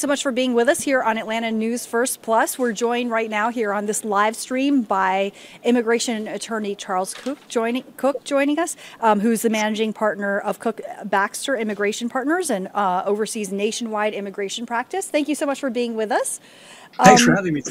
so much for being with us here on Atlanta News First Plus. We're joined right now here on this live stream by immigration attorney Charles Kuck joining Kuck joining us, um, who's the managing partner of Kuck Baxter Immigration Partners and uh, oversees nationwide immigration practice. Thank you so much for being with us. Thanks um, for having me.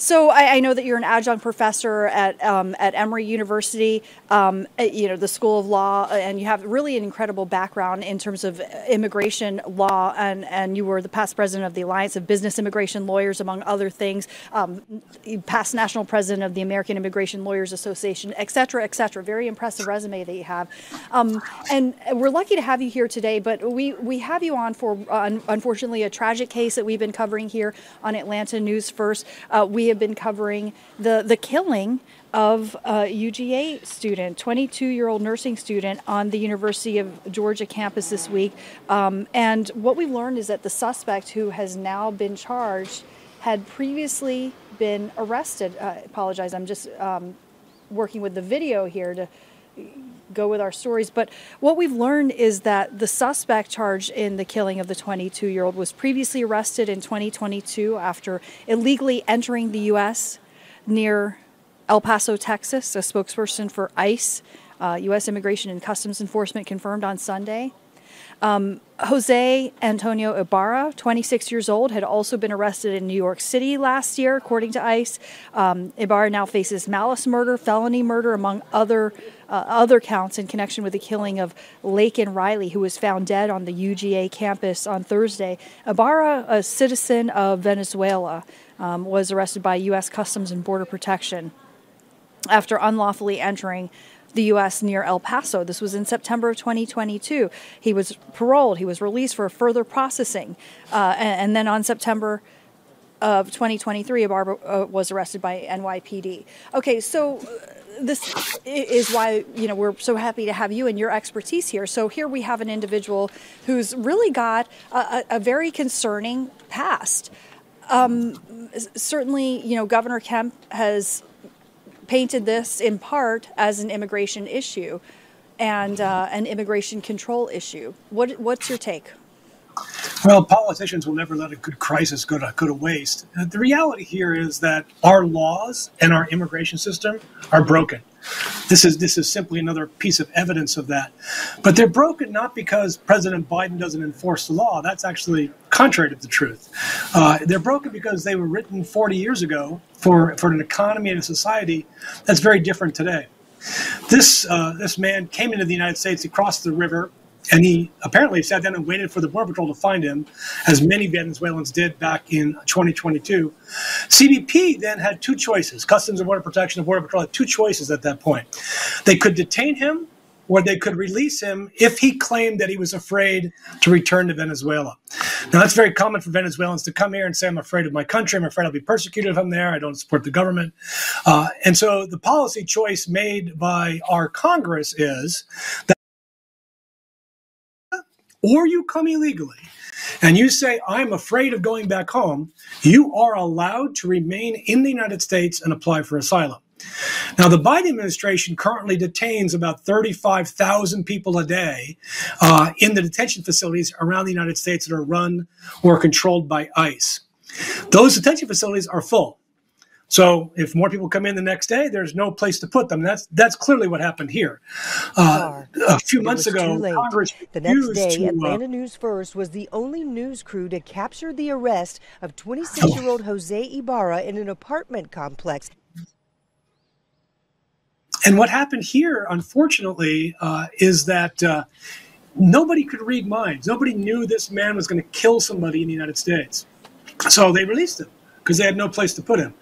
So I, I, know that you're an adjunct professor at um, at Emory University, um, you know the School of Law, and you have really an incredible background in terms of immigration law, and and you were the past president of the Alliance of Business Immigration Lawyers, among other things, um, past national president of the American Immigration Lawyers Association, et cetera, et cetera. Very impressive resume that you have, um, and we're lucky to have you here today. But we we have you on for uh, unfortunately a tragic case that we've been covering here on Atlanta News First. Uh, we have been covering the, the killing of a UGA student, 22 year old nursing student on the University of Georgia campus this week. Um, and what we've learned is that the suspect, who has now been charged, had previously been arrested. Uh, I apologize, I'm just um, working with the video here to go with our stories. But what we've learned is that the suspect charged in the killing of the 22 year old was previously arrested in 2022 after illegally entering the U.S. near El Paso, Texas. A spokesperson for ICE, uh, U.S. Immigration and Customs Enforcement, confirmed on Sunday. Um, Jose Antonio Ibarra, 26 years old, had also been arrested in New York City last year, according to ICE. Um, Ibarra now faces malice murder, felony murder, among other uh, other counts in connection with the killing of Laken Riley, who was found dead on the UGA campus on Thursday. Ibarra, a citizen of Venezuela, um, was arrested by U.S. Customs and Border Protection after unlawfully entering the U.S. near El Paso. This was in September of 2022. He was paroled. He was released for further processing. Uh, and, and, then on September of 2023, Ibarra uh, was arrested by NYPD. Okay, so uh, this is why you know we're so happy to have you and your expertise here. So here we have an individual who's really got a, a very concerning past. Um, certainly, you know, Governor Kemp has painted this in part as an immigration issue and uh, an immigration control issue. What, what's your take? Well, politicians will never let a good crisis go to go to waste. The reality here is that our laws and our immigration system are broken. This is this is simply another piece of evidence of that. But they're broken not because President Biden doesn't enforce the law. That's actually contrary to the truth. Uh, they're broken because they were written 40 years ago for for an economy and a society that's very different today. This uh, this man came into the United States. He crossed the river and he apparently sat down and waited for the Border Patrol to find him, as many Venezuelans did back in 2022. CBP then had two choices Customs and Border Protection and Border Patrol had two choices at that point. They could detain him or they could release him if he claimed that he was afraid to return to Venezuela. Now, that's very common for Venezuelans to come here and say, I'm afraid of my country. I'm afraid I'll be persecuted if I'm there. I don't support the government. Uh, and so the policy choice made by our Congress is that or you come illegally and you say, I'm afraid of going back home, you are allowed to remain in the United States and apply for asylum. Now, the Biden administration currently detains about 35,000 people a day uh, in the detention facilities around the United States that are run or controlled by ICE. Those detention facilities are full. So if more people come in the next day, there's no place to put them. That's that's clearly what happened here. Uh, a few months ago, Congress the next day, to, uh, Atlanta uh, News First was the only news crew to capture the arrest of 26-year-old Jose Ibarra in an apartment complex. And what happened here, unfortunately, uh, is that. Uh, nobody could read minds. Nobody knew this man was going to kill somebody in the United States. So they released him because they had no place to put him.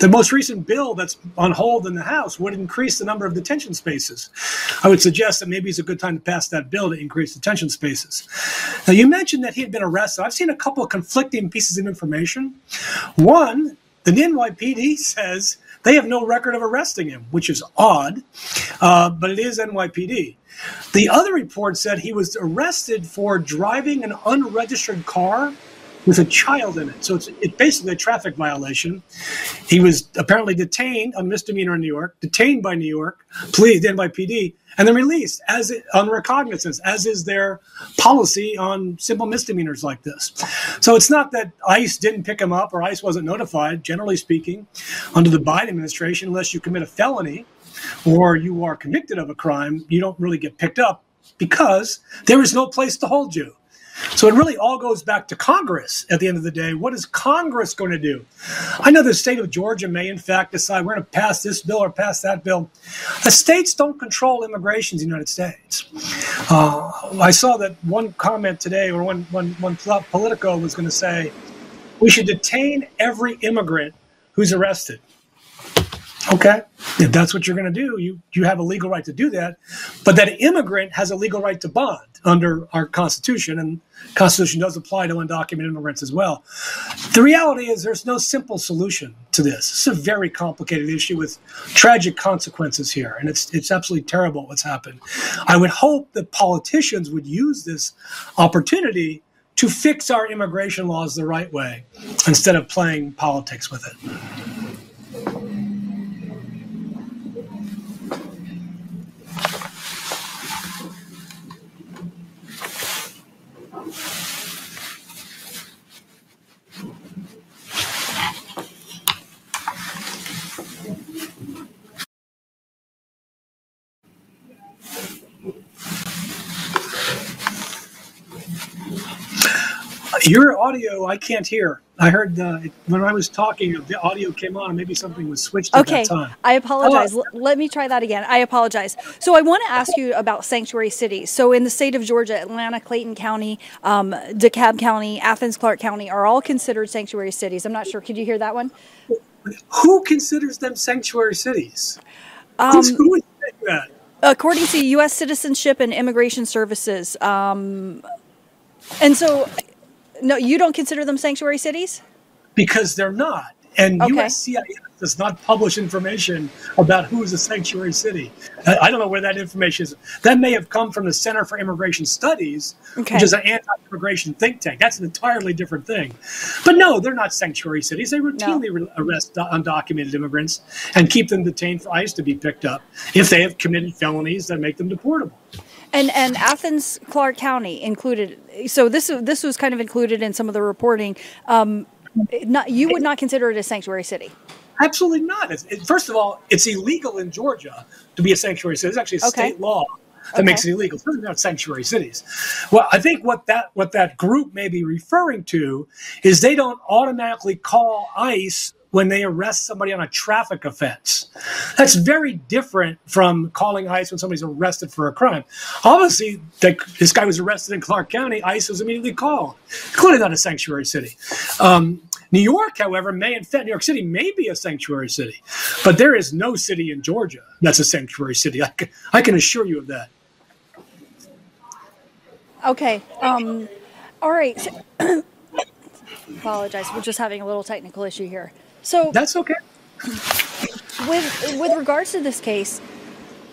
The most recent bill that's on hold in the House would increase the number of detention spaces. I would suggest that maybe it's a good time to pass that bill to increase detention spaces. Now, you mentioned that he had been arrested. I've seen a couple of conflicting pieces of information. One, the NYPD says they have no record of arresting him, which is odd, uh, but it is NYPD. The other report said he was arrested for driving an unregistered car with a child in it. So it's, basically a traffic violation. He was apparently detained, a misdemeanor in New York, detained by New York, police, then by PD, and then released as on recognizance, as is their policy on simple misdemeanors like this. So it's not that ICE didn't pick him up or ICE wasn't notified. Generally speaking, under the Biden administration, unless you commit a felony or you are convicted of a crime, you don't really get picked up because there is no place to hold you. So it really all goes back to Congress at the end of the day. What is Congress going to do? I know the state of Georgia may, in fact, decide we're going to pass this bill or pass that bill. The states don't control immigration in the United States. Uh, I saw that one comment today, or one, one, one Politico was going to say, we should detain every immigrant who's arrested. Okay, if that's what you're going to do, you you have a legal right to do that. But that immigrant has a legal right to bond under our Constitution, and Constitution does apply to undocumented immigrants as well. The reality is, there's no simple solution to this. It's a very complicated issue with tragic consequences here, and it's it's absolutely terrible what's happened. I would hope that politicians would use this opportunity to fix our immigration laws the right way instead of playing politics with it. Your audio, I can't hear. I heard uh, when I was talking, the audio came on. Maybe something was switched okay. at that time. I apologize. L- let me try that again. I apologize. So I want to ask you about sanctuary cities. So in the state of Georgia, Atlanta, Clayton County, um, DeKalb County, Athens, Clarke County are all considered sanctuary cities. I'm not sure. Could you hear that one? Who considers them sanctuary cities? Um, who is that? According to U.S. Citizenship and Immigration Services. Um, and so no, you don't consider them sanctuary cities? Because they're not. And okay. USCIS does not publish information about who is a sanctuary city. I don't know where that information is. That may have come from the Center for Immigration Studies, okay. which is an anti-immigration think tank. That's an entirely different thing. But no, they're not sanctuary cities. They routinely no. arrest undocumented immigrants and keep them detained for ICE to be picked up if they have committed felonies that make them deportable. And and Athens Clarke County included. So this this was kind of included in some of the reporting. Um, not, you would not consider it a sanctuary city. Absolutely not. It, first of all, it's illegal in Georgia to be a sanctuary city. It's actually a okay. state law that okay. makes it illegal. It's not sanctuary cities. Well, I think what that what that group may be referring to is they don't automatically call ICE when they arrest somebody on a traffic offense. That's very different from calling ICE when somebody's arrested for a crime. Obviously, this guy was arrested in Clarke County. ICE was immediately called. Clearly not a sanctuary city. Um, New York, however, may in fact, New York City may be a sanctuary city, but there is no city in Georgia that's a sanctuary city. I can, I can assure you of that. Okay. Um, all right. Apologize. We're just having a little technical issue here. So that's okay. With with regards to this case,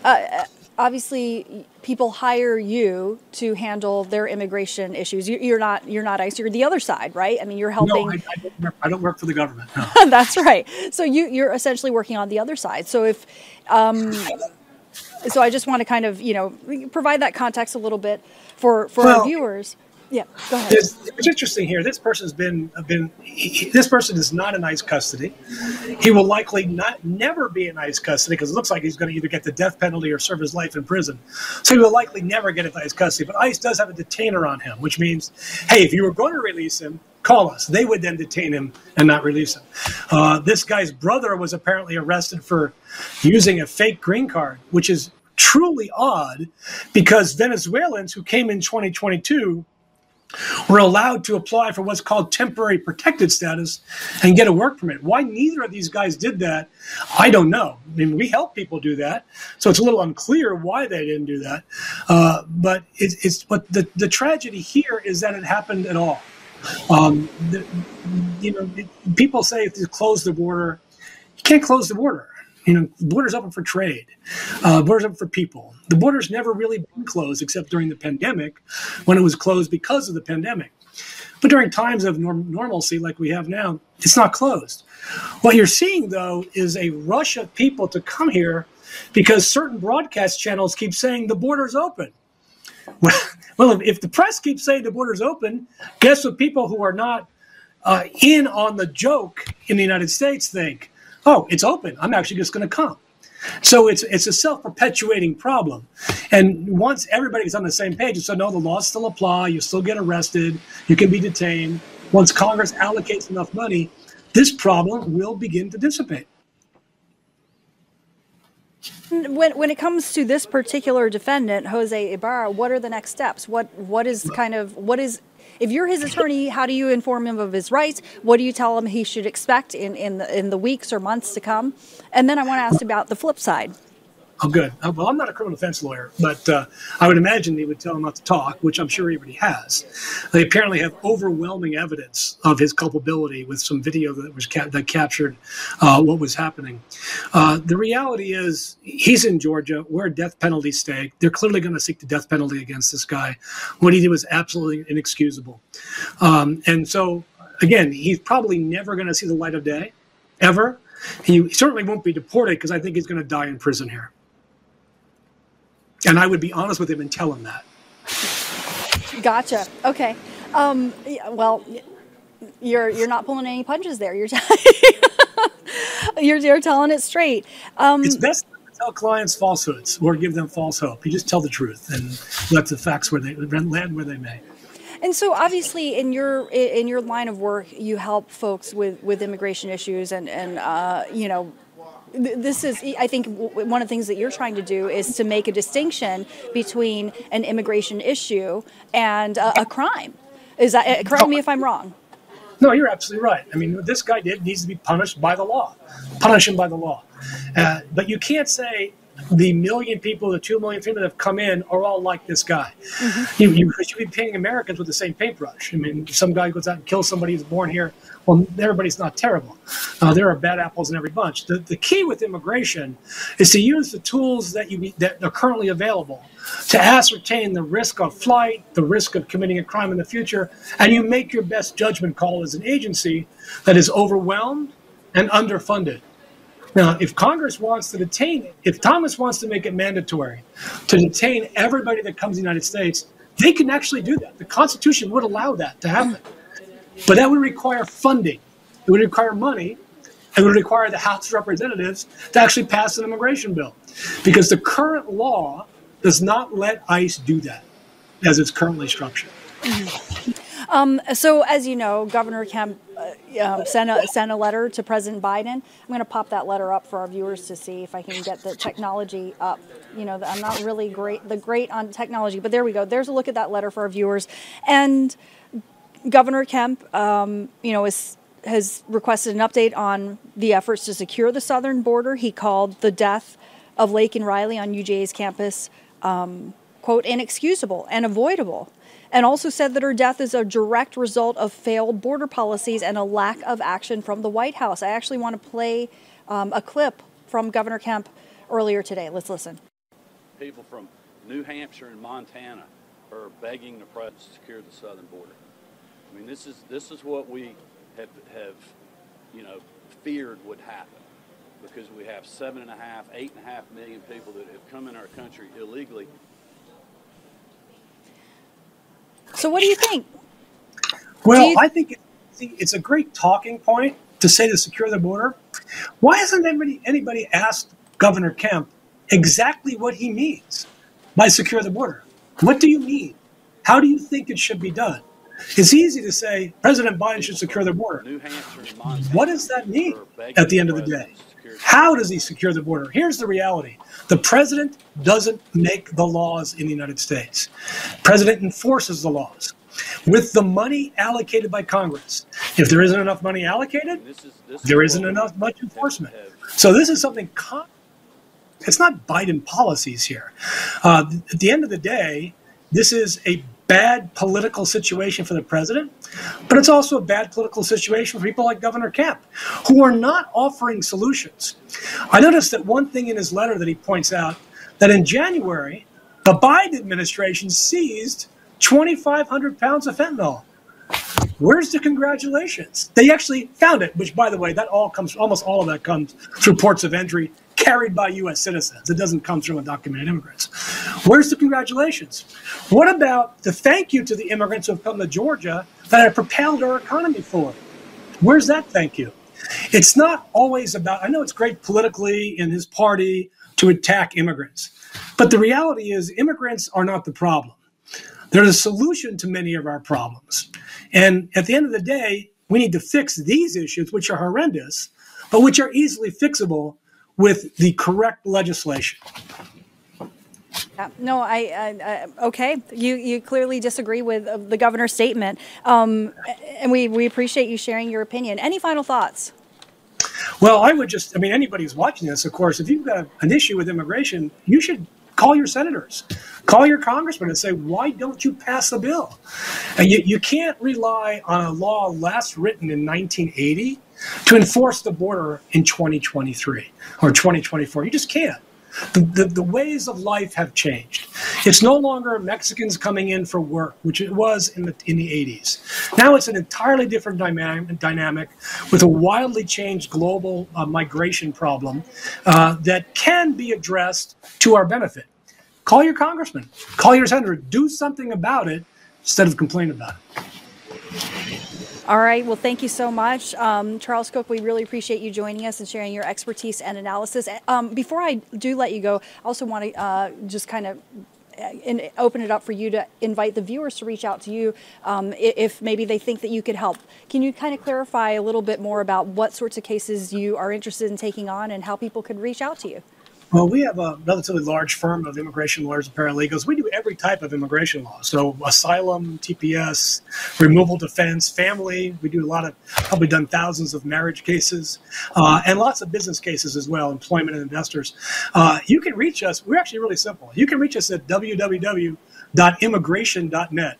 uh, obviously people hire you to handle their immigration issues. You're not you're not ICE. You're the other side, right? I mean, you're helping. No, I, I, don't, work, I don't, work, for the government. No. That's right. So you you're essentially working on the other side. So if um, so, I just want to kind of you know provide that context a little bit for for well, our viewers. Yeah, go ahead. Interesting here. This person's been been. He, this person is not in ICE custody. He will likely not never be in ICE custody because it looks like he's going to either get the death penalty or serve his life in prison. So he will likely never get into ICE custody. But ICE does have a detainer on him, which means, hey, if you were going to release him, call us. They would then detain him and not release him. Uh, this guy's brother was apparently arrested for using a fake green card, which is truly odd because Venezuelans who came in 2022 were allowed to apply for what's called temporary protected status and get a work permit. Why neither of these guys did that, I don't know. I mean, we help people do that, so it's a little unclear why they didn't do that. Uh, but it, it's but the the tragedy here is that it happened at all. Um, the, you know, it, people say if you close the border, you can't close the border. You know, border's open for trade. Uh, border's open for people. The border's never really been closed except during the pandemic, when it was closed because of the pandemic. But during times of norm- normalcy like we have now, it's not closed. What you're seeing, though, is a rush of people to come here because certain broadcast channels keep saying the border's open. Well, if the press keeps saying the border's open, guess what people who are not uh, in on the joke in the United States think? Oh, it's open. I'm actually just going to come. So it's it's a self perpetuating problem. And once everybody everybody's on the same page, so no, the laws still apply. You still get arrested. You can be detained. Once Congress allocates enough money, this problem will begin to dissipate. When, when it comes to this particular defendant, Jose Ibarra, what are the next steps? What what is kind of what is if you're his attorney, how do you inform him of his rights? What do you tell him he should expect in in the, in the weeks or months to come? And then I want to ask about the flip side. Oh, good. Uh, well, I'm not a criminal defense lawyer, but uh, I would imagine they would tell him not to talk, which I'm sure he already has. They apparently have overwhelming evidence of his culpability with some video that was ca- that captured uh, what was happening. Uh, the reality is, he's in Georgia where a death penalty state. They're clearly going to seek the death penalty against this guy. What he did was absolutely inexcusable. Um, and so, again, he's probably never going to see the light of day, ever. He certainly won't be deported because I think he's going to die in prison here. And I would be honest with him and tell him that. Gotcha. Okay. Um, well, you're you're not pulling any punches there. You're t- you're, you're telling it straight. Um, it's best to tell clients falsehoods or give them false hope. You just tell the truth and let the facts where they land where they may. And so, obviously, in your in your line of work, you help folks with, with immigration issues, and and uh, you know this is i think one of the things that you're trying to do is to make a distinction between an immigration issue and a, a crime. Is that uh, correct me if i'm wrong. No you're absolutely right. I mean this guy did needs to be punished by the law punish him by the law. Uh, but you can't say the million people, the two million people that have come in are all like this guy. Mm-hmm. You, you, should be painting Americans with the same paintbrush. I mean, some guy goes out and kills somebody who's born here. Well, everybody's not terrible. Uh, there are bad apples in every bunch. The, the key with immigration is to use the tools that you that are currently available to ascertain the risk of flight, the risk of committing a crime in the future, and you make your best judgment call as an agency that is overwhelmed and underfunded. Now, if Congress wants to detain, if Thomas wants to make it mandatory to detain everybody that comes to the United States, they can actually do that. The Constitution would allow that to happen. But that would require funding, it would require money, it would require the House of Representatives to actually pass an immigration bill. Because the current law does not let ICE do that as it's currently structured. Mm-hmm. Um, so, as you know, Governor Kemp uh, um, sent, a, sent a letter to President Biden. I'm going to pop that letter up for our viewers to see if I can get the technology up. You know, I'm not really great the great on technology, but there we go. There's a look at that letter for our viewers. And Governor Kemp, um, you know, is has requested an update on the efforts to secure the southern border. He called the death of Laken Riley on UGA's campus, um, quote, inexcusable and avoidable and also said that her death is a direct result of failed border policies and a lack of action from the White House. I actually want to play um, a clip from Governor Kemp earlier today. Let's listen. People from New Hampshire and Montana are begging the president to secure the southern border. I mean, this is this is what we have have you know feared would happen because we have seven and a half, eight and a half million people that have come in our country illegally So, what do you think? Well, you- I think it's a great talking point to say to secure the border. Why hasn't anybody, anybody asked Governor Kemp exactly what he means by secure the border? What do you mean? How do you think it should be done? It's easy to say President Biden should secure the border. What does that mean at the end of the day? How does he secure the border? Here's the reality the president doesn't make the laws in the United States, president enforces the laws. With the money allocated by Congress, if there isn't enough money allocated, there isn't enough much enforcement. So this is something. Con- it's not Biden policies here. Uh, at the end of the day, this is a bad political situation for the president, but it's also a bad political situation for people like Governor Kemp, who are not offering solutions. I noticed that one thing in his letter that he points out that in January, the Biden administration seized 2,500 pounds of fentanyl. Where's the congratulations? They actually found it, which, by the way, that all comes, almost all of that comes through ports of entry carried by U.S. citizens. It doesn't come through undocumented immigrants. Where's the congratulations? What about the thank you to the immigrants who have come to Georgia that have propelled our economy forward? Where's that thank you? It's not always about, I know it's great politically in his party to attack immigrants, but the reality is immigrants are not the problem. They're the solution to many of our problems. And at the end of the day, we need to fix these issues, which are horrendous, but which are easily fixable with the correct legislation. Yeah, no, I, I, I, okay. You you clearly disagree with uh, the governor's statement, um, and we we appreciate you sharing your opinion. Any final thoughts? Well, I would just, I mean, anybody who's watching this, of course, if you've got an issue with immigration, you should call your senators, call your congressman and say, why don't you pass a bill? And you, you can't rely on a law last written in 1980 to enforce the border in 2023 or 2024. You just can't. The, the, the, ways of life have changed. It's no longer Mexicans coming in for work, which it was in the, in the 80s. Now it's an entirely different dynamic, dynamic with a wildly changed global uh, migration problem uh, that can be addressed to our benefit. Call your congressman, call your senator, do something about it instead of complain about it. All right. Well, thank you so much. Um, Charles Kuck, we really appreciate you joining us and sharing your expertise and analysis. Um, before I do let you go, I also want to uh, just kind of uh, open it up for you to invite the viewers to reach out to you um, if maybe they think that you could help. Can you kind of clarify a little bit more about what sorts of cases you are interested in taking on and how people could reach out to you? Well, we have a relatively large firm of immigration lawyers and paralegals. We do every type of immigration law. So, asylum, TPS, removal defense, family. We do a lot of, probably done thousands of marriage cases, uh, and lots of business cases as well, employment and investors. Uh, you can reach us. We're actually really simple. You can reach us at www.immigration.net.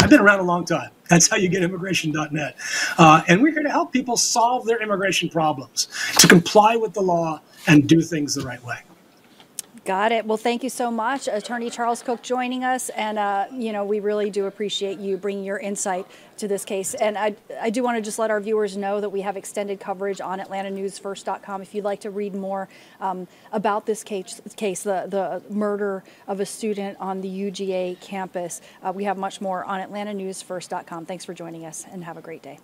I've been around a long time. That's how you get immigration.net. Uh, and we're here to help people solve their immigration problems, to comply with the law and do things the right way. Got it. Well, thank you so much, Attorney Charles Kuck, joining us, and uh, you know we really do appreciate you bringing your insight to this case. And I, I do want to just let our viewers know that we have extended coverage on AtlantaNewsFirst.com. If you'd like to read more um, about this case, case the the murder of a student on the UGA campus, uh, we have much more on AtlantaNewsFirst.com. Thanks for joining us, and have a great day.